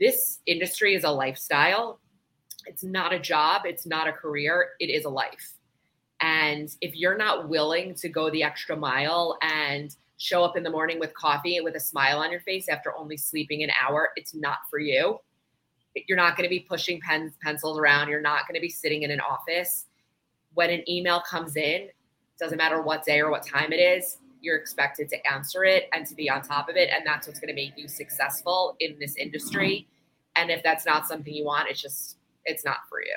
this industry is a lifestyle. It's not a job, it's not a career, it is a life. And if you're not willing to go the extra mile and show up in the morning with coffee and with a smile on your face after only sleeping an hour, it's not for you. You're not going to be pushing pens, pencils around. You're not going to be sitting in an office. When an email comes in, doesn't matter what day or what time it is, you're expected to answer it and to be on top of it. And that's what's going to make you successful in this industry. And if that's not something you want, it's just, it's not for you.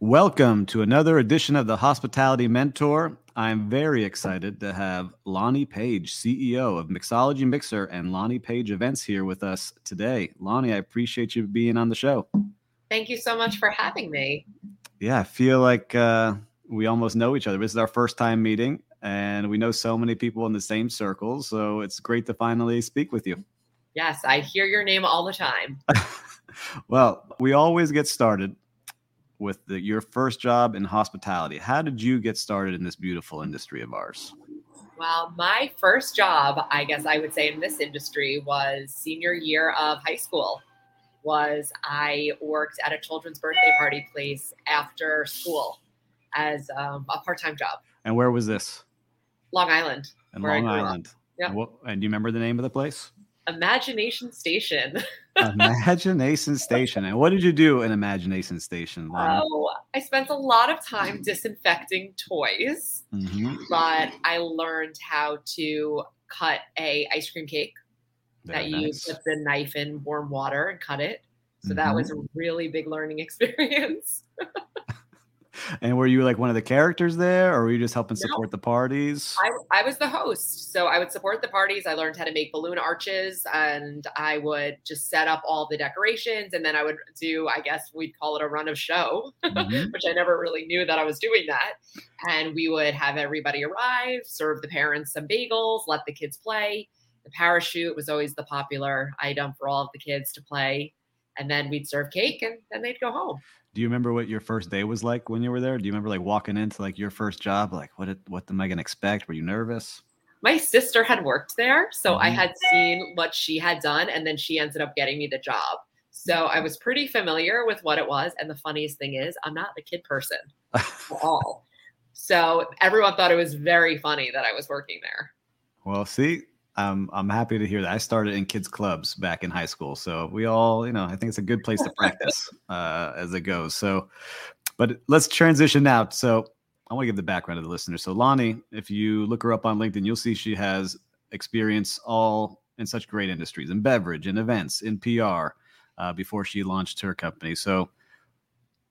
Welcome to another edition of the Hospitality Mentor. I'm very excited to have Loni Paige, CEO of Mixology Mixer and Loni Paige Events, here with us today. Loni, I appreciate you being on the show. Thank you so much for having me. Yeah, I feel like uh, we almost know each other. This is our first time meeting, and we know so many people in the same circles. So it's great to finally speak with you. Yes, I hear your name all the time. well, we always get started with the, your first job in hospitality. How did you get started in this beautiful industry of ours? Well, my first job, I guess I would say in this industry was senior year of high school. Was I worked at a children's birthday party place after school as um, a part-time job. And where was this? Long Island. And Long Island. Yeah. And, and do you remember the name of the place? Imagination Station. Imagination Station. And what did you do in Imagination Station? Oh, I spent a lot of time disinfecting toys, mm-hmm. but I learned how to cut a ice cream cake Very that nice. you put the knife in warm water and cut it. So mm-hmm. that was a really big learning experience. And were you like one of the characters there, or were you just helping support no, the parties? I, I was the host. So I would support the parties. I learned how to make balloon arches and I would just set up all the decorations. And then I would do, I guess we'd call it a run of show, mm-hmm. which I never really knew that I was doing that. And we would have everybody arrive, serve the parents some bagels, let the kids play. The parachute was always the popular item for all of the kids to play. And then we'd serve cake and then they'd go home do you remember what your first day was like when you were there? Do you remember like walking into like your first job? Like what what am I gonna expect? Were you nervous? My sister had worked there, so mm-hmm. I had seen what she had done, and then she ended up getting me the job. So I was pretty familiar with what it was. And the funniest thing is, I'm not a kid person at all. So everyone thought it was very funny that I was working there. Well, see, I'm I'm happy to hear that. I started in kids clubs back in high school, so we all, you know, I think it's a good place to practice uh, as it goes. So, but let's transition now. So, I want to give the background to the listener. So, Loni, if you look her up on LinkedIn, you'll see she has experience all in such great industries, in beverage, in events, in PR, uh, before she launched her company. So,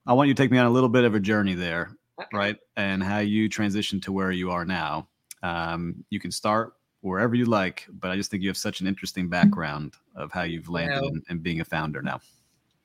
I want you to take me on a little bit of a journey there, okay. right? And how you transitioned to where you are now. Um, you can start wherever you like. But I just think you have such an interesting background of how you've landed in, in being a founder now.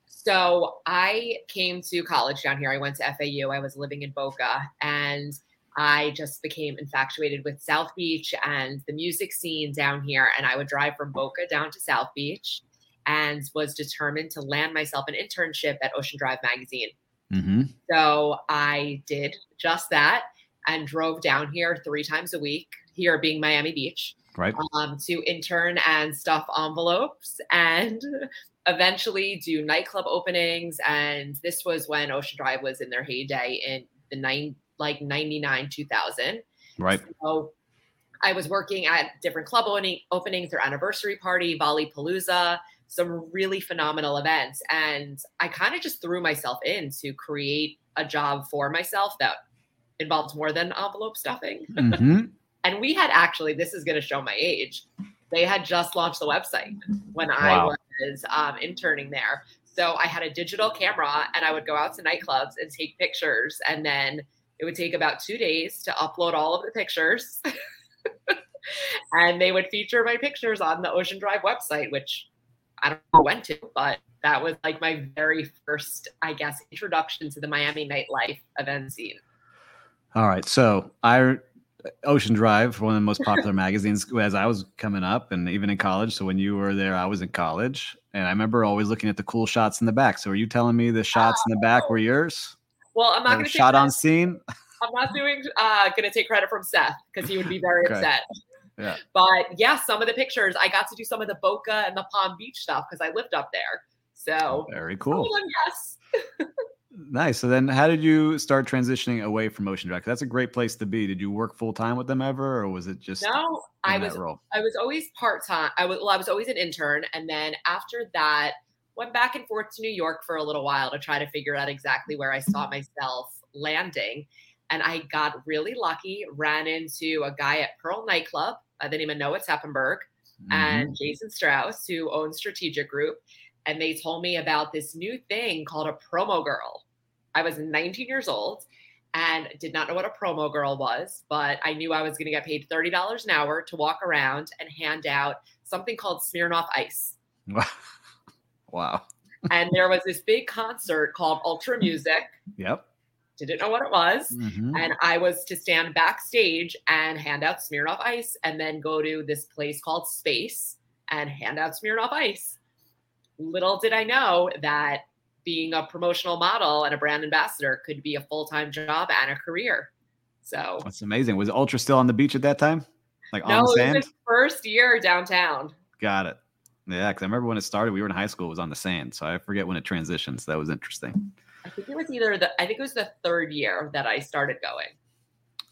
So I came to college down here. I went to FAU. I was living in Boca and I just became infatuated with South Beach and the music scene down here. And I would drive from Boca down to South Beach. and was determined to land myself an internship at Ocean Drive magazine. Mm-hmm. So I did just that and drove down here three times a week, here being Miami Beach, Right. um, to intern and stuff envelopes and eventually do nightclub openings. And this was when Ocean Drive was in their heyday in the nine, like 99, 2000. Right. So I was working at different club opening, openings, their anniversary party, Volley Palooza, some really phenomenal events. And I kind of just threw myself in to create a job for myself that involved more than envelope stuffing. Mm-hmm. And we had actually, this is going to show my age, they had just launched the website when I was um, interning there. So I had a digital camera and I would go out to nightclubs and take pictures. And then it would take about two days to upload all of the pictures. and they would feature my pictures on the Ocean Drive website, which I don't know when to, but that was like my very first, I guess, introduction to the Miami nightlife event scene. All right. So I Ocean Drive, one of the most popular magazines as I was coming up and even in college. So when you were there, I was in college. And I remember always looking at the cool shots in the back. So are you telling me the shots in the back were yours? Well, I'm not going to shot on scene? I'm not doing uh gonna take credit from Seth because he would be very Okay. upset. Yeah. But yeah, some of the pictures I got to do some of the Boca and the Palm Beach stuff because I lived up there. So Very cool. them, yes. Nice. So then how did you start transitioning away from Drive? 'Cause That's a great place to be. Did you work full time with them ever or was it just No, I was? I was always part time. I was well, I was always an intern, and then after that, went back and forth to New York for a little while to try to figure out exactly where I saw myself landing. And I got really lucky. Ran into a guy at Pearl nightclub by the name of Noah Tepperberg. Mhm. and Jason Strauss, who owns Strategic Group. And they told me about this new thing called a promo girl. I was 19 years old and did not know what a promo girl was, but I knew I was going to get paid $30 an hour to walk around and hand out something called Smirnoff Ice. wow. And there was this big concert called Ultra Music. Yep. Didn't know what it was. Mhm. And I was to stand backstage and hand out Smirnoff Ice and then go to this place called Space and hand out Smirnoff Ice. Little did I know that being a promotional model and a brand ambassador could be a full time job and a career. So, That's amazing. Was Ultra still on the beach at that time? Like no, on it was sand? his first year downtown. Got it. Yeah, because I remember when it started, we were in high school, it was on the sand. So I forget when it transitioned. So That was interesting. I think it was either the, I think it was the third year that I started going.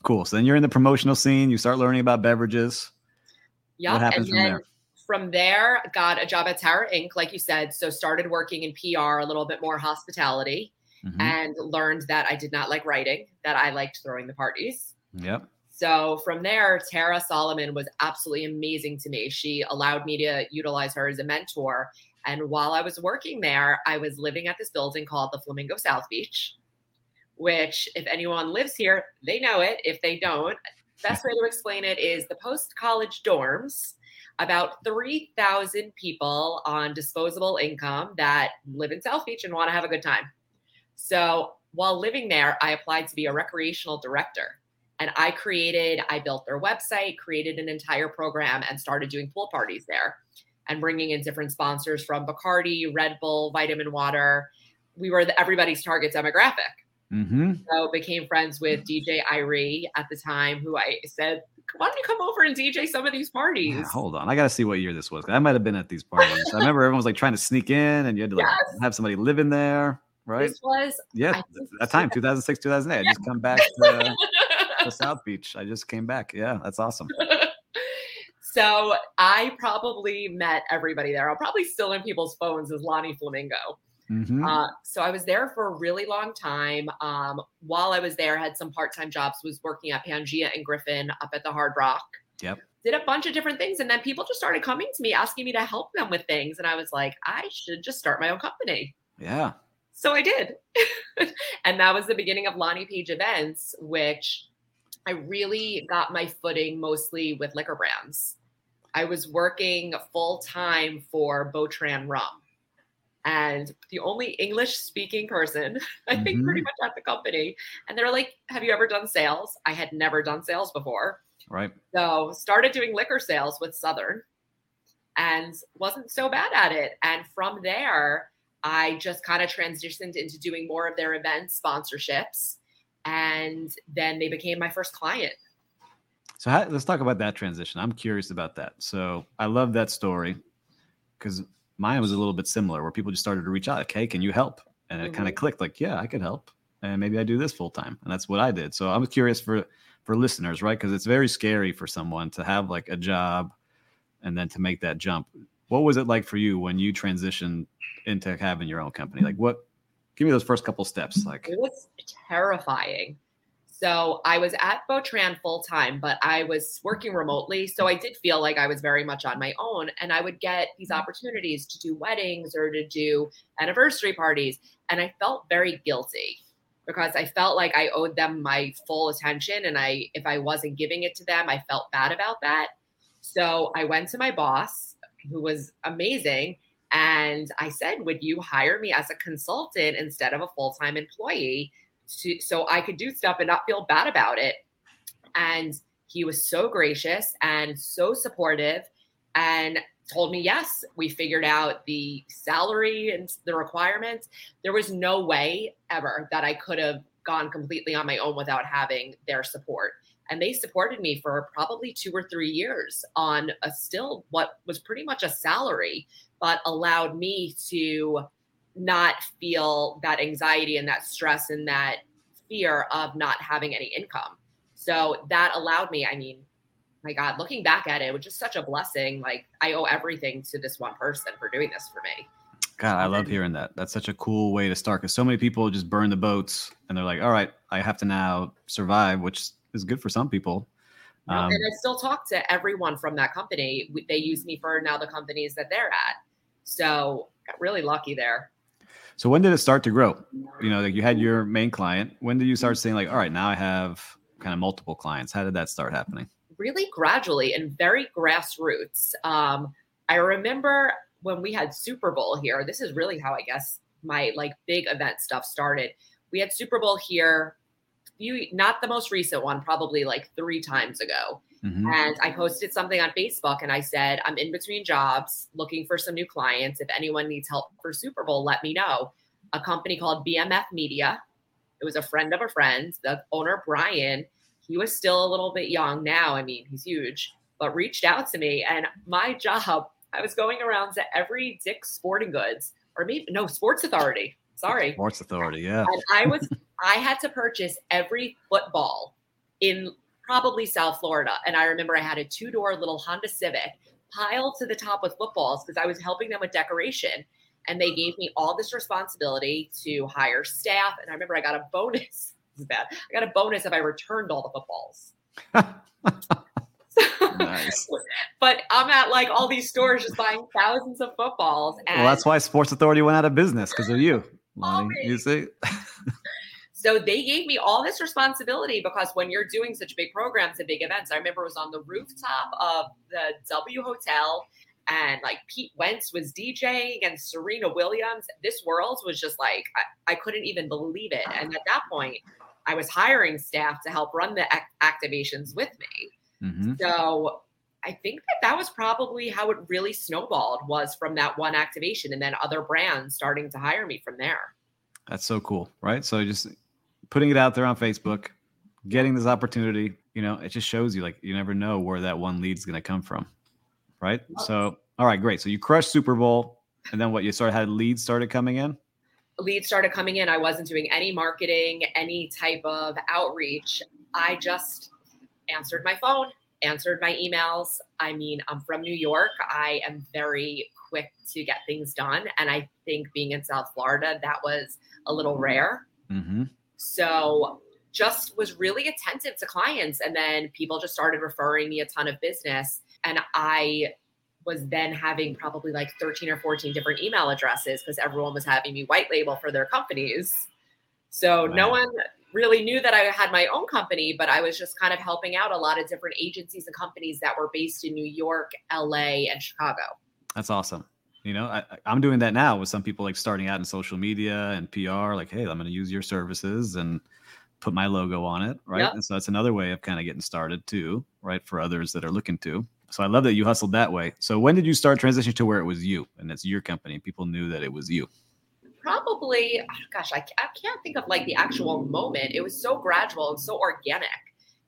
Cool. So then you're in the promotional scene, you start learning about beverages. Yeah. What happens and from then there? From there, got a job at TARA Ink., like you said. So started working in PR, a little bit more hospitality, Mhm. and learned that I did not like writing, that I liked throwing the parties. Yep. So from there, Tara Solomon was absolutely amazing to me. She allowed me to utilize her as a mentor. And while I was working there, I was living at this building called the Flamingo South Beach, which, if anyone lives here, they know it. If they don't, best way to explain it is the post college dorms, about 3,000 people on disposable income that live in South Beach and want to have a good time. So while living there, I applied to be a recreational director. And I created, I built their website, created an entire program, and started doing pool parties there and bringing in different sponsors from Bacardi, Red Bull, Vitamin Water. We were the, everybody's target demographic. Mm-hmm. So became friends with DJ Irie at the time, who I said, "Why don't you come over and DJ some of these parties?" Yeah, hold on. I got to see what year this was. I might have been at these parties. I remember everyone was like trying to sneak in and you had to like Yes. have somebody live in there. Right. This was yeah. I That time, 2006, 2008. I just come back to, to South Beach. I just came back. Yeah. That's awesome. so I probably met everybody there. I'm probably still in people's phones as Loni Flamingo. Hmm Uh, so I was there for a really long time. Um, while I was there, I had some part-time jobs. Was working at Pangea and Griffin up at the Hard Rock. Yep. Did a bunch of different things, and then people just started coming to me asking me to help them with things, and I was like, I should just start my own company. yeah. So I did. and that was the beginning of Loni Paige Events, which I really got my footing mostly with liquor brands. I was working full time for Botran Rum. And the only English speaking person, I think, pretty mm-hmm. much at the company. And they're like, Have you ever done sales? I had never done sales before. Right. So started doing liquor sales with Southern and wasn't so bad at it. And from there, I just kind of transitioned into doing more of their event sponsorships. And then they became my first client. So how, let's talk about that transition. I'm curious about that. So I love that story because mine was a little bit similar where people just started to reach out, okay, can you help? And it mm-hmm. kind of clicked like, yeah, I could help. And maybe I do this full time. And that's what I did. So I'm curious for for listeners, right? Because it's very scary for someone to have like a job and then to make that jump. What was it like for you when you transitioned into having your own company? Like what give me those first couple steps. Like it was terrifying. So I was at Botran full time, but I was working remotely. So I did feel like I was very much on my own. And I would get these mm-hmm. opportunities to do weddings or to do anniversary parties. And I felt very guilty because I felt like I owed them my full attention. And I if I wasn't giving it to them, I felt bad about that. So I went to my boss, who was amazing, and I said, Would you hire me as a consultant instead of a full time employee to, so I could do stuff and not feel bad about it? And he was so gracious and so supportive and told me, Yes, we figured out the salary and the requirements. There was no way ever that I could have gone completely on my own without having their support and they supported me for probably two or three years on a still what was pretty much a salary but allowed me to not feel that anxiety and that stress and that fear of not having any income so that allowed me i mean my god looking back at it, it was just such a blessing like i owe everything to this one person for doing this for me God, I love hearing that. That's such a cool way to start because so many people just burn the boats and they're like, all right, I have to now survive, which is good for some people. Um, and I still talk to everyone from that company. They use me for now the companies that they're at. So got really lucky there. So when did it start to grow? You know, like you had your main client. When did you start saying like, all right, now I have kind of multiple clients? How did that start happening? Really gradually and very grassroots. Um, I remember when we had Super Bowl here. This is really how I guess my like big event stuff started. We had Super Bowl here few, not the most recent one, probably like three times ago. Mm-hmm. And I posted something on Facebook and I said, I'm in between jobs looking for some new clients. If anyone needs help for Super Bowl, let me know. A company called BMF Media. It was a friend of a friend. The owner, Brian, he was still a little bit young now. I mean, he's huge, but reached out to me. And my job, I was going around to every Dick's Sporting Goods or maybe no, Sports Authority. Sorry. Sports Authority, yeah. And I was I had to purchase every football in probably South Florida. And I remember I had a two door little Honda Civic piled to the top with footballs because I was helping them with decoration. And they gave me all this responsibility to hire staff. And I remember I got a bonus. This is bad. I got a bonus if I returned all the footballs. nice. But I'm at like all these stores just buying thousands of footballs. well, that's why Sports Authority went out of business because of you, Loni. You see? So they gave me all this responsibility because when you're doing such big programs and big events, I remember it was on the rooftop of the W Hotel and like Pete Wentz was DJing and Serena Williams. This world was just like, I, I couldn't even believe it. And at that point, I was hiring staff to help run the activations with me. Mm-hmm. So I think that that was probably how it really snowballed was from that one activation and then other brands starting to hire me from there. That's so cool, right? So just putting it out there on Facebook, getting this opportunity, you know, it just shows you like you never know where that one lead is going to come from. Right. So, all right, great. So you crushed Super Bowl and then what you started had leads started coming in? Leads started coming in. I wasn't doing any marketing, any type of outreach. I just answered my phone, answered my emails. I mean, I'm from New York. I am very quick to get things done. And I think being in South Florida, that was a little rare. Mm-hmm. So just was really attentive to clients. And then people just started referring me a ton of business. And I was then having probably like 13 or 14 different email addresses because everyone was having me white label for their companies. So wow. no one really knew that I had my own company, but I was just kind of helping out a lot of different agencies and companies that were based in New York, LA, and Chicago. That's awesome. You know, I, am doing that now with some people like starting out in social media and PR. Like, hey, I'm going to use your services and put my logo on it, right? Yep. And so that's another way of kind of getting started too, right? For others that are looking to. So I love that you hustled that way. So when did you start transitioning to where it was you and it's your company? People knew that it was you. Probably, oh gosh, I, I can't think of like the actual moment. It was so gradual and so organic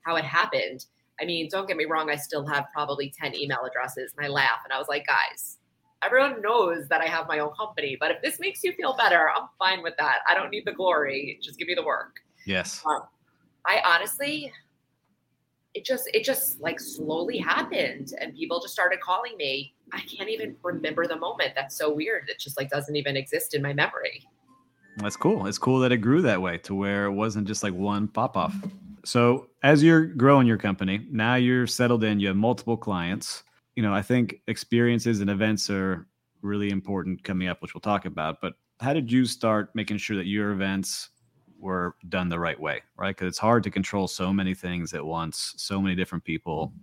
how it happened. I mean, don't get me wrong, I still have probably 10 email addresses and I laugh and I was like, guys, everyone knows that I have my own company, but if this makes you feel better, I'm fine with that. I don't need the glory. Just give me the work. Yes. Um, I honestly, it just, it just like slowly happened and people just started calling me. I can't even remember the moment. That's so weird. It just like doesn't even exist in my memory. That's cool. It's cool that it grew that way to where it wasn't just like one pop off. So as you're growing your company, now you're settled in, you have multiple clients. You know, I think experiences and events are really important coming up, which we'll talk about. But how did you start making sure that your events were done the right way, right? Because it's hard to control so many things at once, so many different people.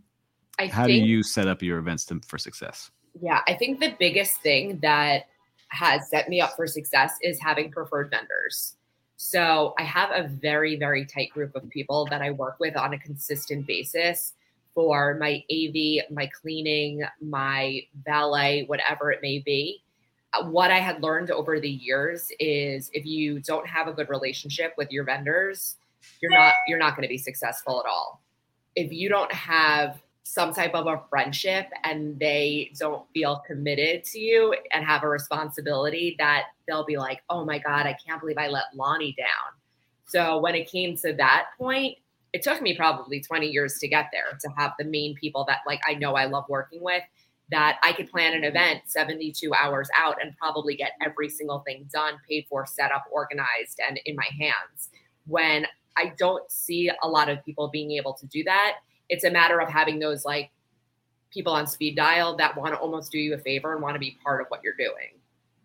I how think, do you set up your events to, for success? Yeah, I think the biggest thing that has set me up for success is having preferred vendors. So I have a very, very tight group of people that I work with on a consistent basis for my AV, my cleaning, my valet, whatever it may be. Uh, what I had learned over the years is if you don't have a good relationship with your vendors, you're not you're not going to be successful at all. If you don't have some type of a friendship and they don't feel committed to you and have a responsibility that they'll be like, oh my God, I can't believe I let Loni down. So when it came to that point, it took me probably 20 years to get there to have the main people that like I know I love working with that I could plan an event 72 hours out and probably get every single thing done, paid for, set up, organized, and in my hands. When I don't see a lot of people being able to do that, it's a matter of having those like people on speed dial that want to almost do you a favor and want to be part of what you're doing.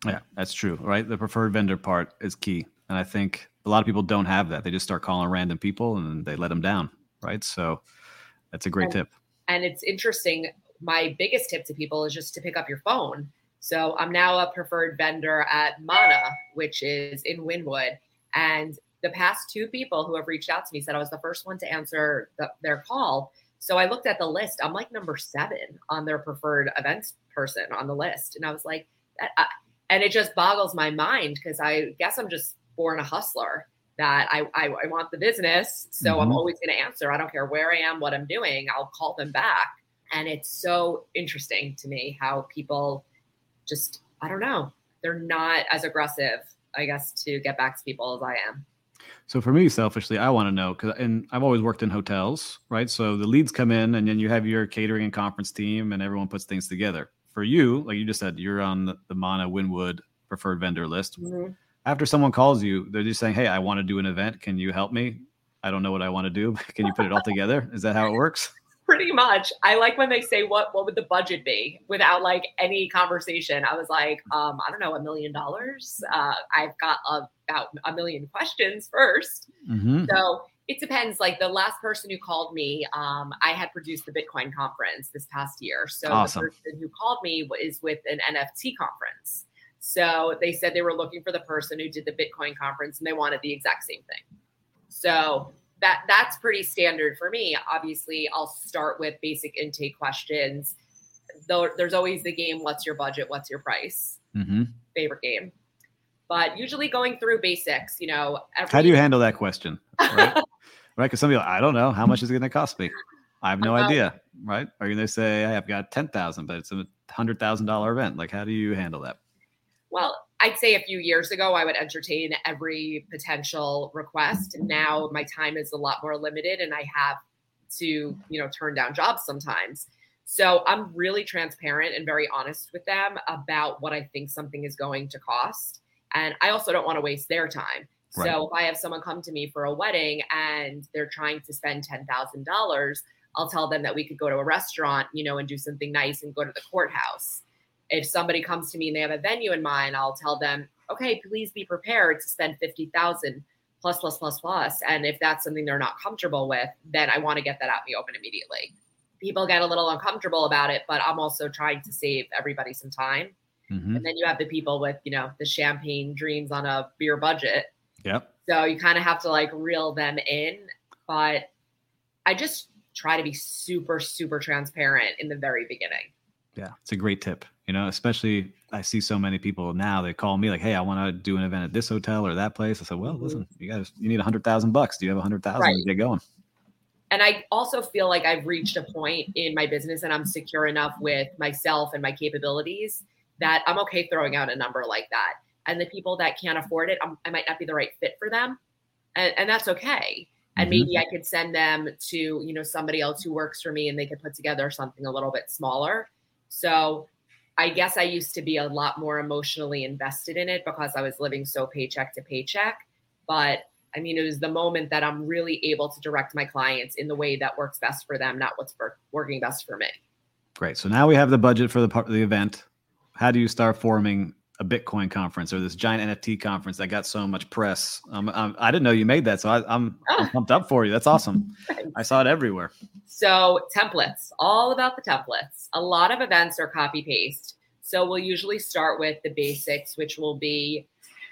Yeah, that's true, right? The preferred vendor part is key. And I think a lot of people don't have that. They just start calling random people and they let them down, right? So that's a great and, tip. And it's interesting. My biggest tip to people is just to pick up your phone. So I'm now a preferred vendor at Mana, which is in Wynwood. And the past two people who have reached out to me said I was the first one to answer the, their call. So I looked at the list. I'm like number seven on their preferred events person on the list, and I was like, I, uh, and it just boggles my mind because I guess I'm just born a hustler. That I I, I want the business, so mm-hmm. I'm always going to answer. I don't care where I am, what I'm doing. I'll call them back, and it's so interesting to me how people just I don't know they're not as aggressive, I guess, to get back to people as I am. So for me, selfishly, I want to know because, and I've always worked in hotels, right? So the leads come in, and then you have your catering and conference team, and everyone puts things together. For you, like you just said, you're on the, the Mana Wynwood preferred vendor list. Mm-hmm. After someone calls you, they're just saying, "Hey, I want to do an event. Can you help me? I don't know what I want to do. Can you put it all together?" Is that how it works? pretty much i like when they say what what would the budget be without like any conversation i was like um i don't know a million dollars uh i've got a, about a million questions 1st mm-hmm. so it depends like the last person who called me um i had produced the bitcoin conference this past year so awesome. the person who called me is with an nft conference so they said they were looking for the person who did the bitcoin conference and they wanted the exact same thing so that that's pretty standard for me. Obviously, I'll start with basic intake questions. Though there's always the game, what's your budget? What's your price? Mm-hmm. Favorite game. But usually going through basics, you know. Every- How do you handle that question? Right? right? Because some people, I don't know. How much is it going to cost me? I have no idea. Right? Are you going to say, hey, I've got 10,000, but it's a $100,000 event? Like, how do you handle that? Well, I'd say a few years ago, I would entertain every potential request. Now my time is a lot more limited and I have to, you know, turn down jobs sometimes. So I'm really transparent and very honest with them about what I think something is going to cost. And I also don't want to waste their time. Right. So if I have someone come to me for a wedding and they're trying to spend $10,000, I'll tell them that we could go to a restaurant, you know, and do something nice and go to the courthouse if somebody comes to me and they have a venue in mind, I'll tell them, okay, please be prepared to spend 50,000 plus, plus, plus, plus. And if that's something they're not comfortable with, then I want to get that out in the open immediately. People get a little uncomfortable about it, but I'm also trying to save everybody some time. Mm-hmm. And then you have the people with, you know, the champagne dreams on a beer budget. Yep. So you kind of have to like reel them in. But I just try to be super, super transparent in the very beginning. Yeah, it's a great tip. You know, especially I see so many people now. They call me like, "Hey, I want to do an event at this hotel or that place." I said, "Well, mm-hmm. listen, you guys, you need a hundred thousand bucks. Do you have a hundred thousand right. to get going?" And I also feel like I've reached a point in my business, and I'm secure enough with myself and my capabilities that I'm okay throwing out a number like that. And the people that can't afford it, I'm, i might not be the right fit for them, and, and that's okay. And mm-hmm. maybe I could send them to you know somebody else who works for me, and they could put together something a little bit smaller. So I guess I used to be a lot more emotionally invested in it because I was living so paycheck to paycheck. But I mean, it was the moment that I'm really able to direct my clients in the way that works best for them, not what's working best for me. Great. So now we have the budget for the part of the event how do you start forming a Bitcoin conference or this giant NFT conference that got so much press? Um, um, I didn't know you made that, so I, am I'm. I'm pumped up for you. That's awesome. I saw it everywhere. So templates, all about the templates. A lot of events are copy paste. So we'll usually start with the basics, which will be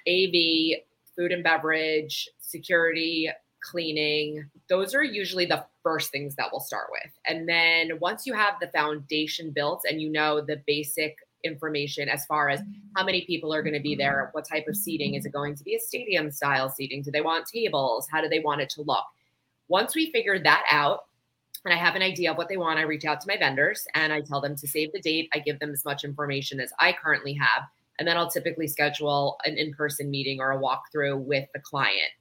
AV, food and beverage, security, cleaning. Those are usually the first things that we'll start with. And then once you have the foundation built and you know the basic information as far as how many people are going to be there, what type of seating is it going to be a stadium style seating? Do they want tables? How do they want it to look? Once we figure that out, and I have an idea of what they want, I reach out to my vendors and I tell them to save the date. I give them as much information as I currently have. And then I'll typically schedule an in person meeting or a walkthrough with the client.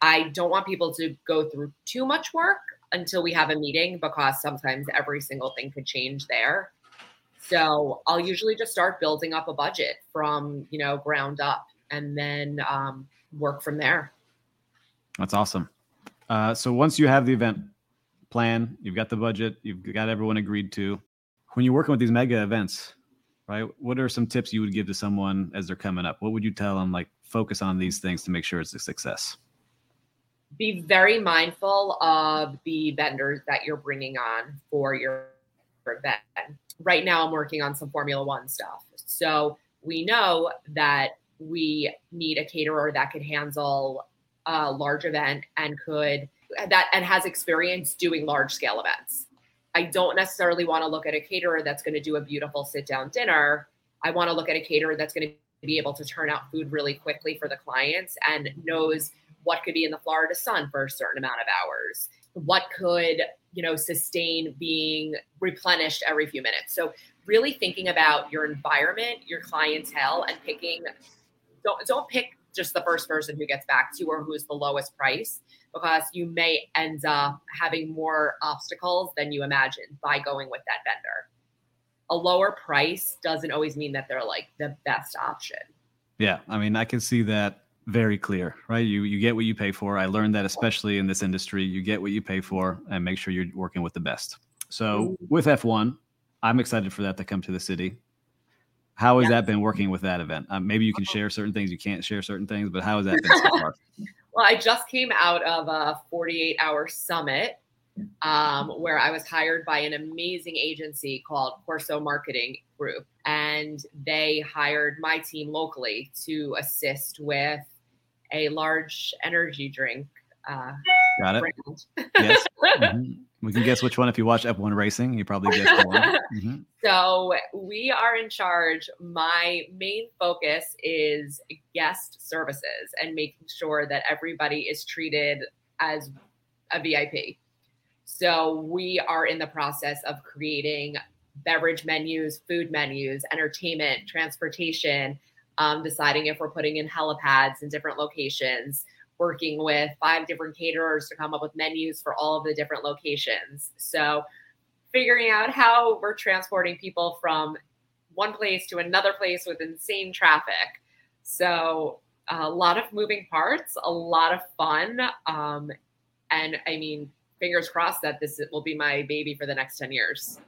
I don't want people to go through too much work until we have a meeting because sometimes every single thing could change there. So I'll usually just start building up a budget from you know ground up, and then um, work from there. That's awesome. Uh, so once you have the event plan, you've got the budget, you've got everyone agreed to. When you're working with these mega events, right? What are some tips you would give to someone as they're coming up? What would you tell them? Like focus on these things to make sure it's a success. Be very mindful of the vendors that you're bringing on for your event right now I'm working on some Formula One stuff. So we know that we need a caterer that could handle a large event and could that and has experience doing large scale events. I don't necessarily want to look at a caterer that's going to do a beautiful sit down dinner. I want to look at a caterer that's going to be able to turn out food really quickly for the clients and knows what could be in the Florida sun for a certain amount of hours. What could you know sustain being replenished every few minutes. So really thinking about your environment your clientele and picking don't don't pick just the first person who gets back to you or who's the lowest price because you may end up having more obstacles than you imagine by going with that vendor. A lower price doesn't always mean that they're like the best option. Yeah i mean i can see that very clear, right? You you get what you pay for. I learned that especially in this industry, you get what you pay for and make sure you're working with the best. So with F1, I'm excited for that to come to the city. How has that been working with that event? Um, maybe you can share certain things, you can't share certain things, but how has that been so far? well, I just came out of a 48 hour summit um, where I was hired by an amazing agency called Corso Marketing Group. And they hired my team locally to assist with a large energy drink. Uh, Got it. yes. Mm-hmm. We can guess which one if you watch F1 racing. You probably guessed one. Mm-hmm. So we are in charge. My main focus is guest services and making sure that everybody is treated as a VIP. So we are in the process of creating beverage menus, food menus, entertainment, transportation, um, deciding if we're putting in helipads in different locations, working with five different caterers to come up with menus for all of the different locations. So, figuring out how we're transporting people from one place to another place with insane traffic. So, a lot of moving parts, a lot of fun. Um, and I mean, fingers crossed that this will be my baby for the next 10 years.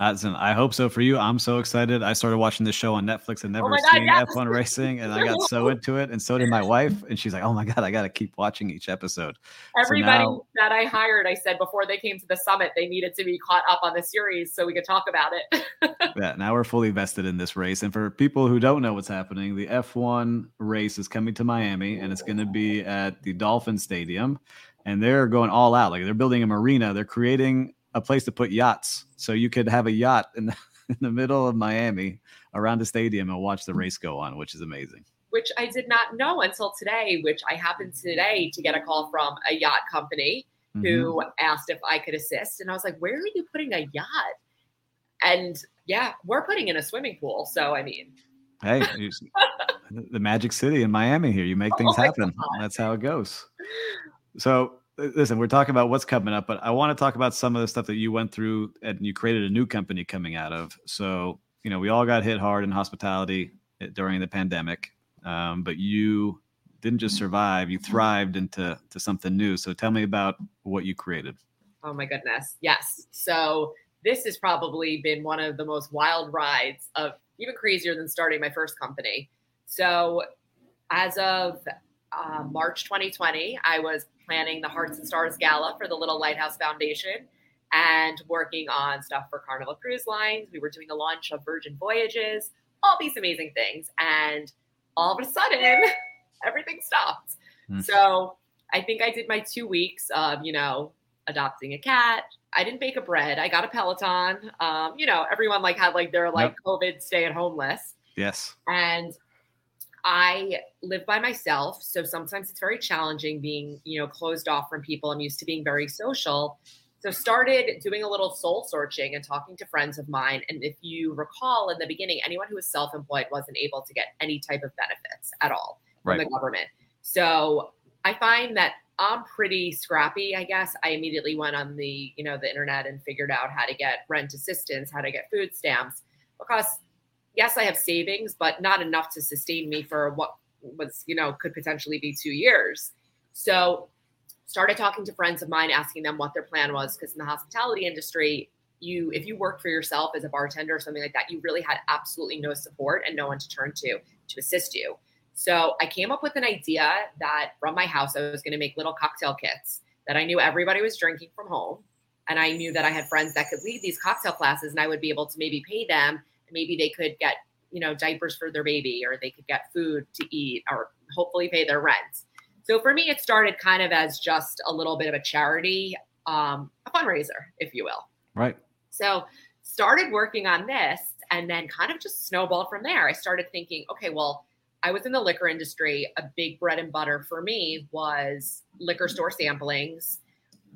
Listen, I hope so for you. I'm so excited. I started watching this show on Netflix and oh never oh seen God, yes. F1 racing, and I got so into it, and so did my wife. And she's like, "Oh my God, I got to keep watching each episode." Everybody so now, that I hired, I said before they came to the summit, they needed to be caught up on the series so we could talk about it. yeah, now we're fully vested in this race. And for people who don't know what's happening, the F1 race is coming to Miami, and it's going to be at the Dolphin Stadium, and they're going all out. Like they're building a marina. They're creating a place to put yachts, so you could have a yacht in the, in the middle of Miami around the stadium and watch the race go on, which is amazing. Which I did not know until today. Which I happened today to get a call from a yacht company mm-hmm. who asked if I could assist, and I was like, "Where are you putting a yacht?" And yeah, we're putting in a swimming pool. So I mean, hey, the Magic City in Miami here. You make things oh happen. God. That's how it goes. So listen, we're talking about what's coming up, but I want to talk about some of the stuff that you went through and you created a new company coming out of. So, you know, we all got hit hard in hospitality eh, during the pandemic, um, but you didn't just survive, you thrived into to something new. So tell me about what you created. Oh my goodness. Yes. So this has probably been one of the most wild rides of even crazier than starting my first company. So as of uh, March 2020, I was planning the Hearts and Stars Gala for the Little Lighthouse Foundation and working on stuff for Carnival Cruise Lines. We were doing the launch of Virgin Voyages, all these amazing things. And all of a sudden, everything stopped. Mm. So I think I did my two weeks of, you know, adopting a cat. I didn't bake a bread. I got a Peloton. Um, you know, everyone like had like their like yep. COVID stay at home list. Yes. And I live by myself, so sometimes it's very challenging being, you know, closed off from people. I'm used to being very social. So started doing a little soul searching and talking to friends of mine. And if you recall in the beginning, anyone who was self-employed wasn't able to get any type of benefits at all from the government. So I find that I'm pretty scrappy, I guess. I immediately went on the, you know, the internet and figured out how to get rent assistance, how to get food stamps because yes, I have savings, but not enough to sustain me for what was, you know, could potentially be two years. So started talking to friends of mine, asking them what their plan was. Because in the hospitality industry, you if you work for yourself as a bartender or something like that, you really had absolutely no support and no one to turn to to assist you. So I came up with an idea that from my house, I was going to make little cocktail kits that I knew everybody was drinking from home. And I knew that I had friends that could lead these cocktail classes and I would be able to maybe pay them maybe they could get you know diapers for their baby or they could get food to eat or hopefully pay their rent. So for me it started kind of as just a little bit of a charity um, a fundraiser if you will. Right. So started working on this and then kind of just snowballed from there. I started thinking okay well i was in the liquor industry. A big bread and butter for me was liquor store samplings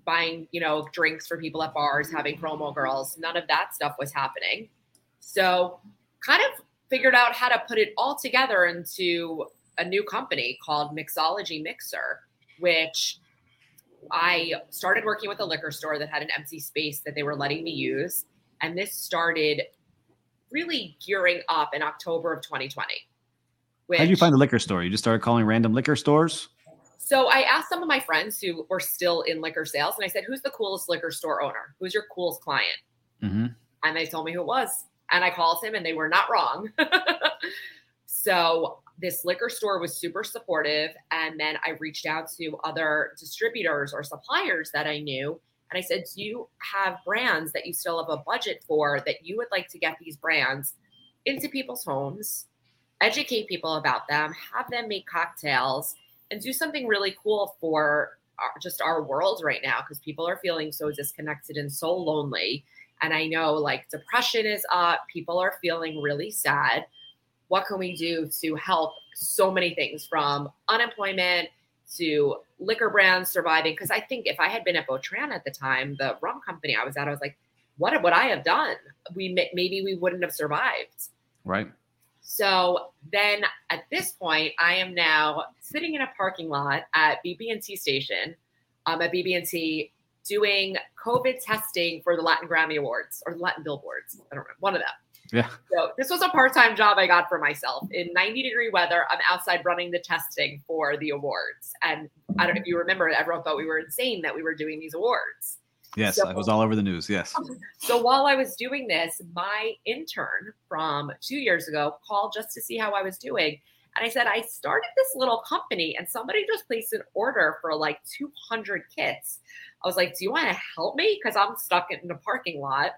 buying you know drinks for people at bars having promo girls. None of that stuff was happening so, kind of figured out how to put it all together into a new company called Mixology Mixer, which I started working with a liquor store that had an empty space that they were letting me use. And this started really gearing up in October of 2020. Which, How did you find the liquor store? You just started calling random liquor stores? So I asked some of my friends who were still in liquor sales, and I said, Who's the coolest liquor store owner? Who's your coolest client? Mm-hmm. And they told me who it was. And I called him and they were not wrong. so this liquor store was super supportive. And then I reached out to other distributors or suppliers that I knew. And I said, Do you have brands that you still have a budget for that you would like to get these brands into people's homes, educate people about them, have them make cocktails, and do something really cool for our, just our world right now? Because people are feeling so disconnected and so lonely. And I know like depression is up, people are feeling really sad. What can we do to help so many things from unemployment to liquor brands surviving? Because I think if I had been at Botran at the time, the rum company I was at, I was like, what would I have done? We maybe we wouldn't have survived. Right. So then at this point, I am now sitting in a parking lot at BB&T station. Um, at BB&T doing COVID testing for the Latin Grammy Awards or the Latin Billboards. I don't know, one of them. Yeah. So this was a part-time job I got for myself. In 90 degree weather, I'm outside running the testing for the awards. And I don't know if you remember, everyone thought we were insane that we were doing these awards. Yes, so, I was all over the news. Yes. So while I was doing this, my intern from two years ago called just to see how I was doing. And I said, I started this little company and somebody just placed an order for like 200 kits. I was like, Do you want to help me? Because I'm stuck in a parking lot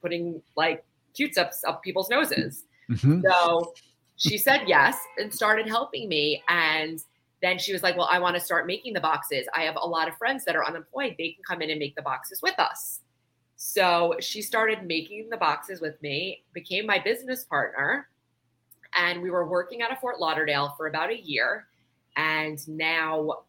putting like Q-tips up people's noses. Mm-hmm. So she said yes and started helping me. And then she was like, Well, I want to start making the boxes. I have a lot of friends that are unemployed. They can come in and make the boxes with us. So she started making the boxes with me, became my business partner, and we were working out of Fort Lauderdale for about a year. And now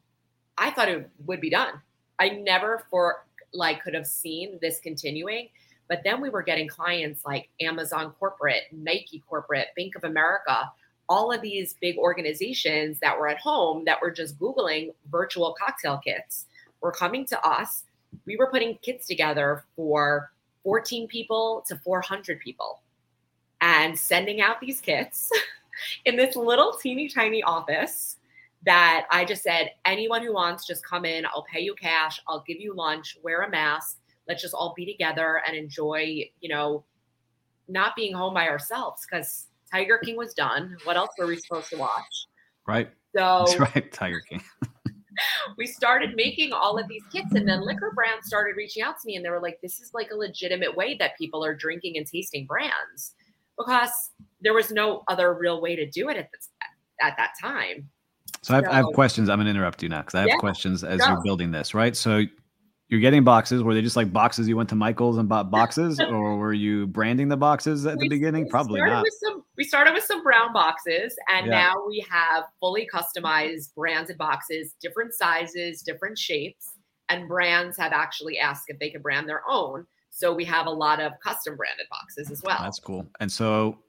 I thought it would be done. I never for like could have seen this continuing. But then we were getting clients like Amazon corporate, Nike corporate, Bank of America, all of these big organizations that were at home that were just Googling virtual cocktail kits were coming to us. We were putting kits together for 14 people to 400 people and sending out these kits in this little teeny tiny office that I just said, anyone who wants, just come in. I'll pay you cash. I'll give you lunch, wear a mask. Let's just all be together and enjoy, you know, not being home by ourselves because Tiger King was done. What else were we supposed to watch? Right. So That's right, Tiger King. we started making all of these kits, and then liquor brands started reaching out to me, and they were like, "This is like a legitimate way that people are drinking and tasting brands," because there was no other real way to do it at this at that time. So I have, I have questions. I'm going to interrupt you now because I have Yeah, questions as go. you're building this, right? So you're getting boxes. Were they just like boxes you went to Michael's and bought boxes, or were you branding the boxes at the beginning? Probably not. Some, we started with some brown boxes, and Yeah. now we have fully customized branded boxes, different sizes, different shapes, and brands have actually asked if they could brand their own. So we have a lot of custom branded boxes as oh, well. That's cool. And so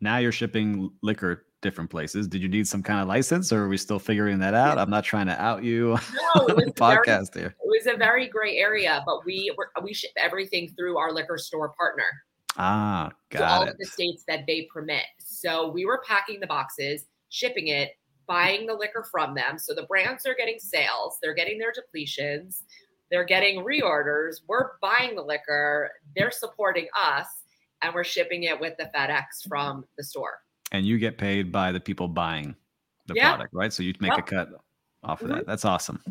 now you're shipping liquor different places. Did you need some kind of license, or are we still figuring that out? I'm not trying to out you No, it the very- podcast here. it was a very gray area, but we were, we ship everything through our liquor store partner. Ah, to all got of the states that they permit. So we were packing the boxes, shipping it, buying the liquor from them. So the brands are getting sales, they're getting their depletions, they're getting reorders. We're buying the liquor, they're supporting us, and we're shipping it with the FedEx from the store. And you get paid by the people buying the Yeah. product, right? So you make a cut off of Mhm. that. That's awesome.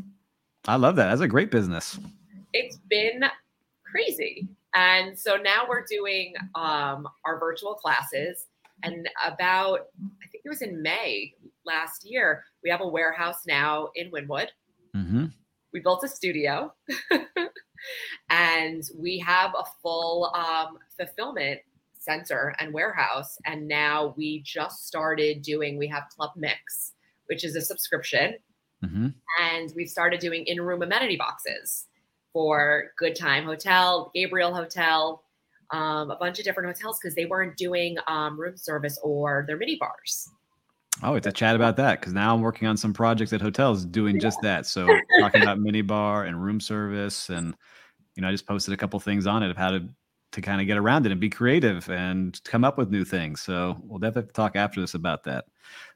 I love that. That's a great business. It's been crazy. And so now we're doing um, our virtual classes. And about, I think it was in May last year, we have a warehouse now in Wynwood. hmm we built a studio and we have a full um, fulfillment center and warehouse and now we just started doing we have club mix which is a subscription. Hmm and we've started doing in-room amenity boxes for good time hotel gabriel hotel um, a bunch of different hotels because they weren't doing um, room service or their mini bars. Oh, we have to chat about that because now I'm working on some projects at hotels doing just that. So talking about mini bar and room service, and you know, I just posted a couple things on it of how to to kind of get around it and be creative and come up with new things. So we'll definitely talk after this about that.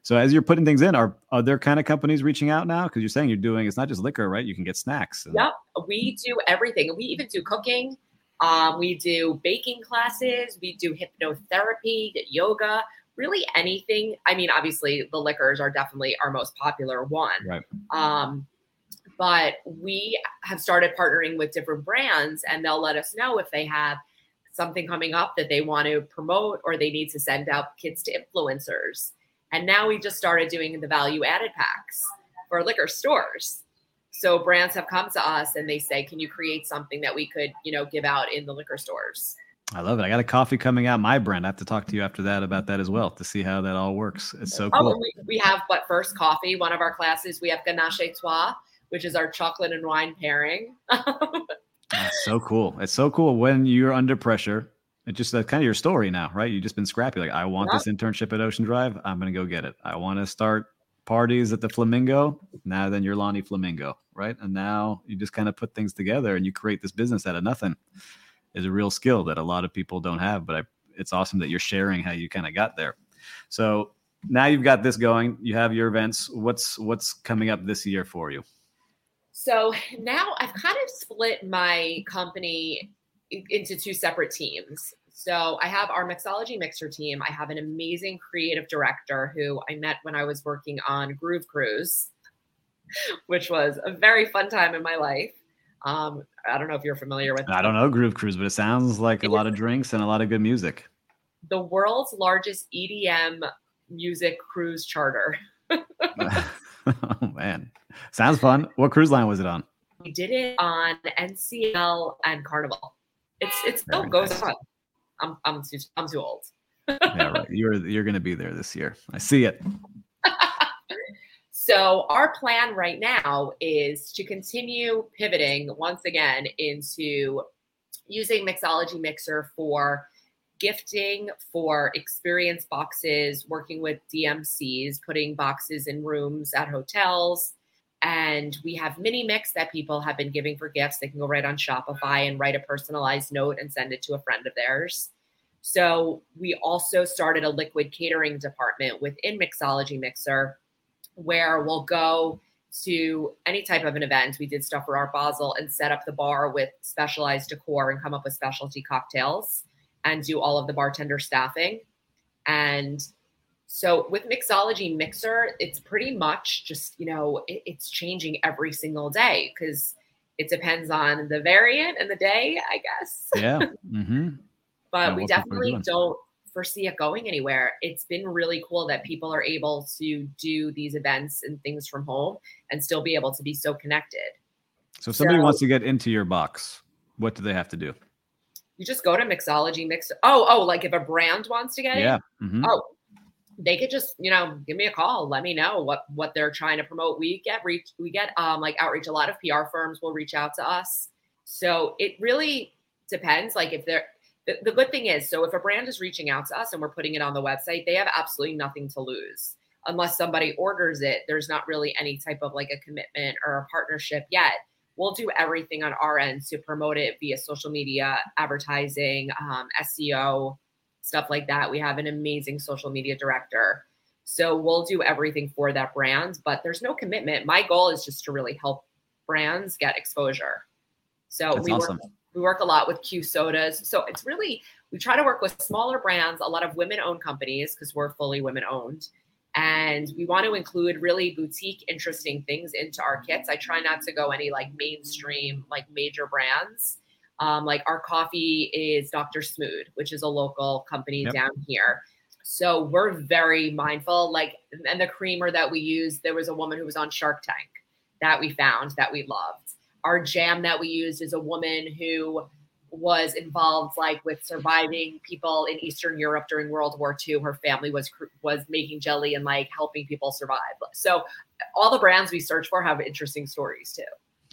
So as you're putting things in, are other kind of companies reaching out now? Because you're saying you're doing it's not just liquor, right? You can get snacks. and- Yep, we do everything. We even do cooking. Um, we do baking classes. We do hypnotherapy, yoga, really anything. I mean, obviously, the liquors are definitely our most popular one. Right. Um, but we have started partnering with different brands, and they'll let us know if they have something coming up that they want to promote or they need to send out kids to influencers. And now we just started doing the value added packs for liquor stores. So brands have come to us and they say, "Can you create something that we could, you know, give out in the liquor stores?" I love it. I got a coffee coming out my brand. I have to talk to you after that about that as well to see how that all works. It's so Oh, cool. we, we have but first coffee. One of our classes, we have ganache toi, which is our chocolate and wine pairing. That's so cool. It's so cool when you're under pressure. It's just that's kind of your story now, right? You've just been scrappy. Like, I want this internship at Ocean Drive. I'm going to go get it. I want to start parties at the Flamingo. Now, then you're Loni Flamingo, right? And now you just kind of put things together and you create this business out of nothing. Is a real skill that a lot of people don't have. But I, it's awesome that you're sharing how you kind of got there. So now you've got this going. You have your events. What's what's coming up this year for you? So now I've kind of split my company into two separate teams. So I have our mixology mixer team. I have an amazing creative director who I met when I was working on Groove Cruise, which was a very fun time in my life. Um, I don't know if you're familiar with I don't know Groove Cruise, but it sounds like a lot of drinks and a lot of good music. the world's largest EDM music cruise charter. oh man, sounds fun. What cruise line was it on? We did it on NCL and Carnival. it's it still Very goes nice. on. I'm I'm too I'm too old. yeah, right. You're you're going to be there this year. I see it. So our plan right now is to continue pivoting once again into using Mixology Mixer for gifting, for experience boxes, working with DMCs, putting boxes in rooms at hotels. And we have mini mix that people have been giving for gifts. They can go right on Shopify and write a personalized note and send it to a friend of theirs. So we also started a liquid catering department within Mixology Mixer where we'll go to any type of an event. We did stuff for Art Basel and set up the bar with specialized decor and come up with specialty cocktails and do all of the bartender staffing. And so with Mixology Mixer, it's pretty much just, you know, it, it's changing every single day because it depends on the variant and the day, I guess. Yeah. Mm-hmm. but Yeah, we what people are definitely don't foresee it going anywhere. It's been really cool that people are able to do these events and things from home and still be able to be so connected. So if somebody So- wants to get into your box, what do they have to do? You just go to Mixology Mix. Oh, oh, like if a brand wants to get in, Yeah. mhm. oh, they could just you know give me a call. Let me know what what they're trying to promote. We get reach. We get um like outreach. A lot of PR firms will reach out to us. So it really depends. Like if they're the, the good thing is, so if a brand is reaching out to us and we're putting it on the website, they have absolutely nothing to lose. Unless somebody orders it, there's not really any type of like a commitment or a partnership yet. We'll do everything on our end to promote it via social media, advertising, um, SEO, stuff like that. We have an amazing social media director. So we'll do everything for that brand, but there's no commitment. My goal is just to really help brands get exposure. So That's we awesome. work we work a lot with Q sodas. So it's really we try to work with smaller brands, a lot of women-owned companies because we're fully women-owned. And we want to include really boutique, interesting things into our kits. I try not to go any like mainstream, like major brands. Um, like our coffee is Dr. Smood, which is a local company Yep. down here. So we're very mindful. Like, and the creamer that we use, there was a woman who was on Shark Tank that we found that we loved. Our jam that we used is a woman who was involved like with surviving people in Eastern Europe during World War II. Her family was was making jelly and like helping people survive. So all the brands we search for have interesting stories too.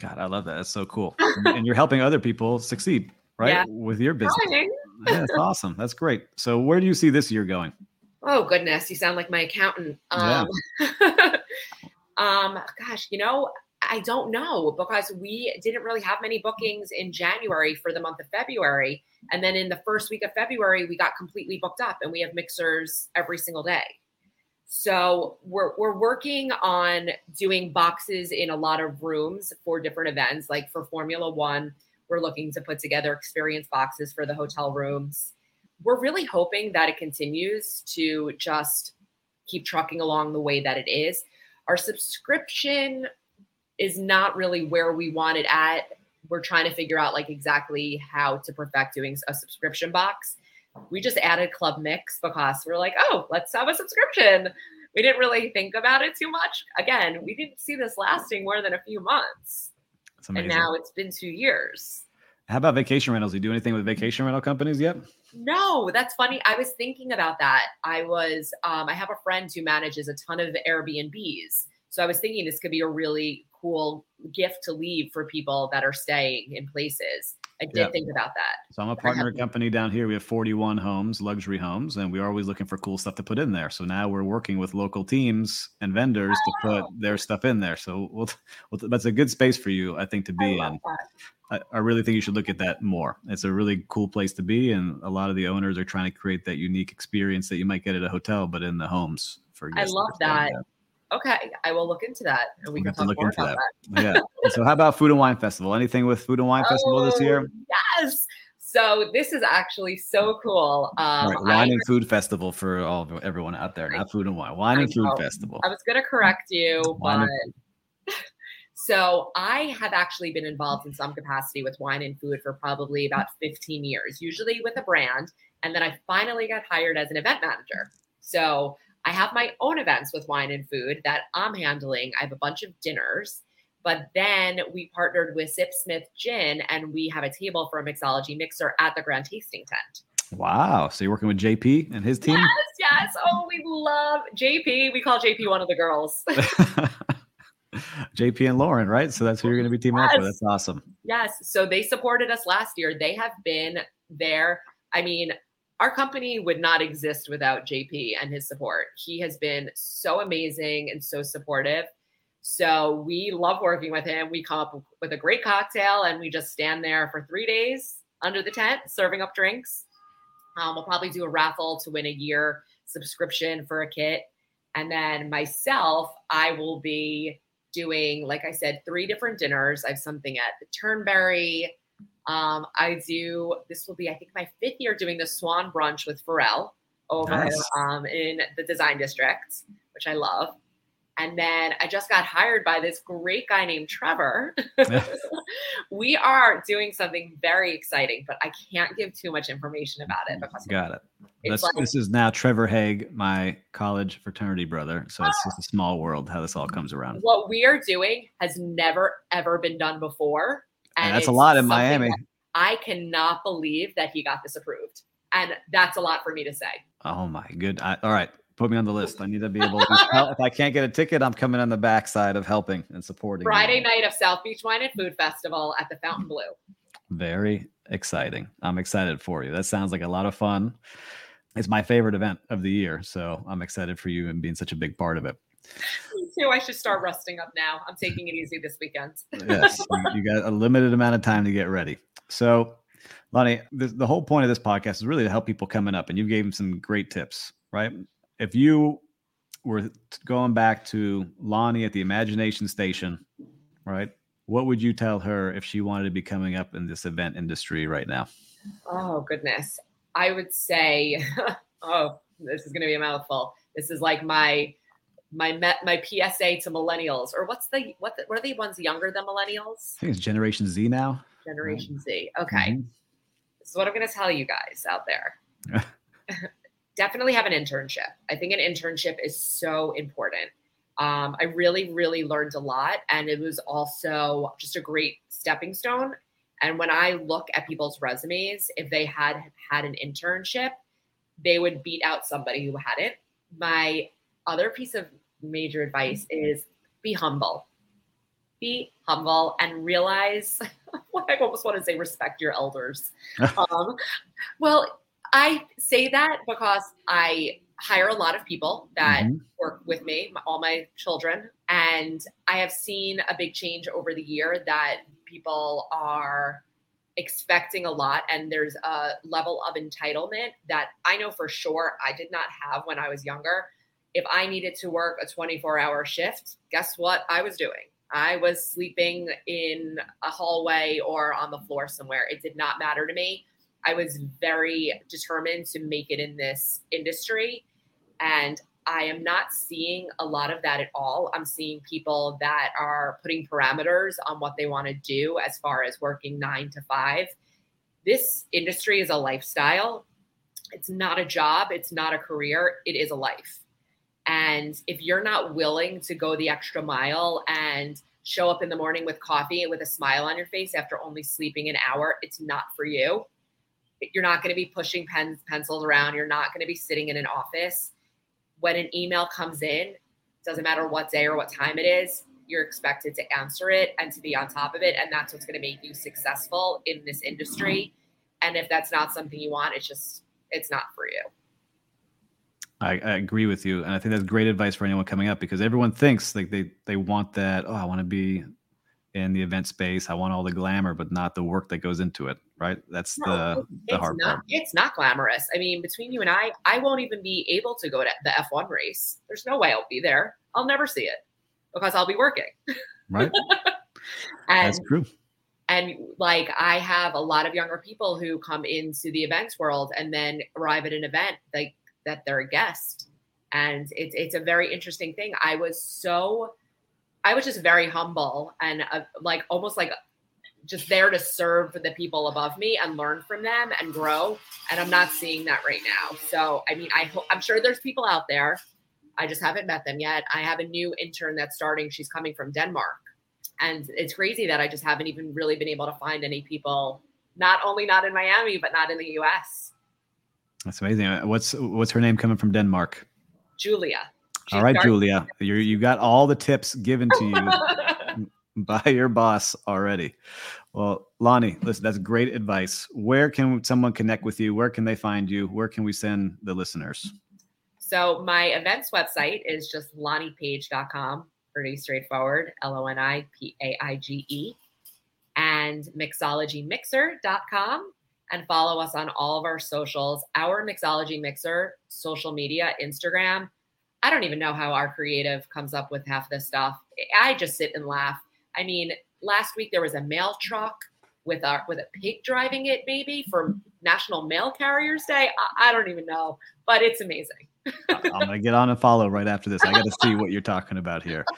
God, I love that. That's so cool. And- and you're helping other people succeed, right? Yeah. With your business. Yeah, that's awesome. That's great. So where do you see this year going? Oh goodness, you sound like my accountant. Yeah. Um, um, gosh, you know, I don't know because we didn't really have many bookings in January for the month of February, and then in the first week of February, we got completely booked up, and we have mixers every single day. So we're we're working on doing boxes in a lot of rooms for different events. Like for Formula One, we're looking to put together experience boxes for the hotel rooms. We're really hoping that it continues to just keep trucking along the way that it is. Our subscription is not really where we want it at. We're trying to figure out like exactly how to perfect doing a subscription box. We just added Club Mix because we're like, oh, let's have a subscription. We didn't really think about it too much. Again, we didn't see this lasting more than a few months. And now it's been two years. How about vacation rentals? Do you do anything with vacation rental companies yet? No, that's funny. I was thinking about that. I was, um, I have a friend who manages a ton of Airbnbs. So I was thinking this could be a really cool gift to leave for people that are staying in places. I did Yeah. think about that. So I'm a partner company down here. We have 41 homes, luxury homes, and we're always looking for cool stuff to put in there. So now we're working with local teams and vendors to put Oh. their stuff in there. So we'll, well, that's a good space for you, I think, to be in. I, I really think you should look at that more. It's a really cool place to be, and a lot of the owners are trying to create that unique experience that you might get at a hotel, but in the homes for I love staying that. Okay, I will look into that, and we We'll can talk more about that. that. Yeah. So, how about Food and Wine Festival? Anything with Food and Wine Festival this year? Oh, Yes. So this is actually so cool. Um, right, I- wine and Food Festival for all of everyone out there, not Food and Wine. Wine I and Food know. Festival. I was going to correct you, Wine but so I have actually been involved in some capacity with wine and food for probably about 15 years, usually with a brand. And then I finally got hired as an event manager. So I have my own events with wine and food that I'm handling. I have a bunch of dinners. But then we partnered with Sipsmith Gin and we have a table for a mixology mixer at the Grand Tasting Tent. Wow. So you're working with JP and his team? Yes, yes. Oh, we love JP. We call JP one of the girls. JP and Lauren, right? So that's who you're going to be teaming yes. up with. That's awesome. Yes. So they supported us last year. They have been there. I mean, our company would not exist without JP and his support. He has been so amazing and so supportive. So we love working with him. We come up with a great cocktail and we just stand there for three days under the tent serving up drinks. Um, we'll probably do a raffle to win a year subscription for a kit. And then myself, I will be doing, like I said, three different dinners. I have something at the Turnberry. Um, I do, this will be, I think, my fifth year doing the Swan Brunch with Pharrell over nice. um, in the Design District, which I love. And then I just got hired by this great guy named Trevor. we are doing something very exciting, but I can't give too much information about it because got it. Like, this is now Trevor Haig, my college fraternity brother. So it's just a small world how this all comes around. What we are doing has never ever been done before. And, and that's a lot in Miami. I cannot believe that he got this approved. And that's a lot for me to say. Oh my good. I, all right. Put me on the list. I need to be able to help. If I can't get a ticket, I'm coming on the backside of helping and supporting. Friday you. night of South Beach Wine and Food Festival at the Fontainebleau. Very exciting. I'm excited for you. That sounds like a lot of fun. It's my favorite event of the year. So I'm excited for you and being such a big part of it. Too. I should start resting up now. I'm taking it easy this weekend. yes. You got a limited amount of time to get ready. So, Loni, the, the whole point of this podcast is really to help people coming up, and you gave them some great tips, right? if you were going back to Loni at the Imagination Station, right? What would you tell her if she wanted to be coming up in this event industry right now? Oh goodness, I would say, oh, this is going to be a mouthful. This is like my my met my PSA to millennials, or what's the what the, what are the ones younger than millennials? I think it's Generation Z now. Generation. Z. Okay, mm-hmm. this is what I'm going to tell you guys out there. definitely have an internship. I think an internship is so important. Um, I really, really learned a lot, and it was also just a great stepping stone. And when I look at people's resumes, if they had had an internship, they would beat out somebody who hadn't. My other piece of major advice is be humble. Be humble and realize what I almost want to say respect your elders. um, well, I say that because I hire a lot of people that mm-hmm. work with me, all my children, and I have seen a big change over the year that people are expecting a lot and there's a level of entitlement that I know for sure I did not have when I was younger. If I needed to work a 24 hour shift, guess what I was doing? I was sleeping in a hallway or on the floor somewhere. It did not matter to me. I was very determined to make it in this industry. And I am not seeing a lot of that at all. I'm seeing people that are putting parameters on what they want to do as far as working nine to five. This industry is a lifestyle. It's not a job, it's not a career, it is a life. And if you're not willing to go the extra mile and show up in the morning with coffee and with a smile on your face after only sleeping an hour, it's not for you. You're not going to be pushing pens pencils around. You're not going to be sitting in an office. When an email comes in doesn't matter what day or what time it is you're expected to answer it and to be on top of it and that's what's going to make you successful in this industry. And if that's not something you want it's just it's not for you I, I, agree with you, and I think that's great advice for anyone coming up because everyone thinks like they they want that. Oh, I want to be in the event space. I want all the glamour, but not the work that goes into it. Right? That's no, the the hard not, part. It's not glamorous. I mean, between you and I, I won't even be able to go to the F1 race. There's no way I'll be there. I'll never see it because I'll be working. Right. and, That's true. And like I have a lot of younger people who come into the events world and then arrive at an event like that they're a guest. And it's it's a very interesting thing. I was so I was just very humble and uh, like almost like just there to serve the people above me and learn from them and grow. And I'm not seeing that right now. So, I mean, I hope I'm sure there's people out there. I just haven't met them yet. I have a new intern that's starting. She's coming from Denmark. and it's crazy that I just haven't even really been able to find any people, not only not in Miami, but not in the US. That's amazing. Uh, what's what's her name coming from Denmark? Julia. She's all right, Julia. You you got all the tips given to you by your boss already. Well, Loni, listen, that's great advice. Where can someone connect with you? Where can they find you? Where can we send the listeners? So my events website is just lonipaige.com. Pretty straightforward. L O N I P A I G E. And mixologymixer.com. And follow us on all of our socials. Our Mixology Mixer, social media, Instagram. I don't even know how our creative comes up with half this stuff. I just sit and laugh. I mean, last week there was a mail truck with our with a pig driving it, maybe for National Mail Carriers Day. I, I don't even know, but it's amazing. I'm gonna get on and follow right after this. I got to see what you're talking about here.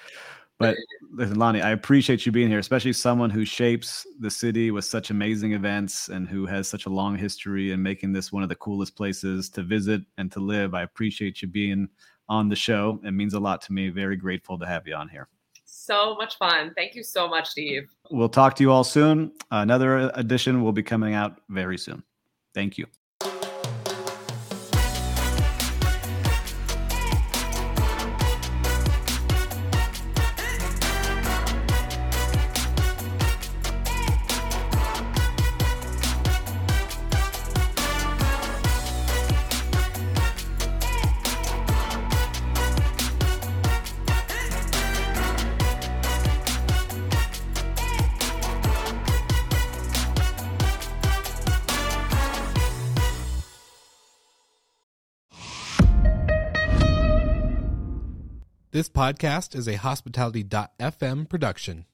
But listen, Loni, I appreciate you being here, especially someone who shapes the city with such amazing events and who has such a long history and making this one of the coolest places to visit and to live. I appreciate you being on the show. It means a lot to me. Very grateful to have you on here. So much fun. Thank you so much, Steve. We'll talk to you all soon. Another edition will be coming out very soon. Thank you. Podcast is a hospitality.fm production.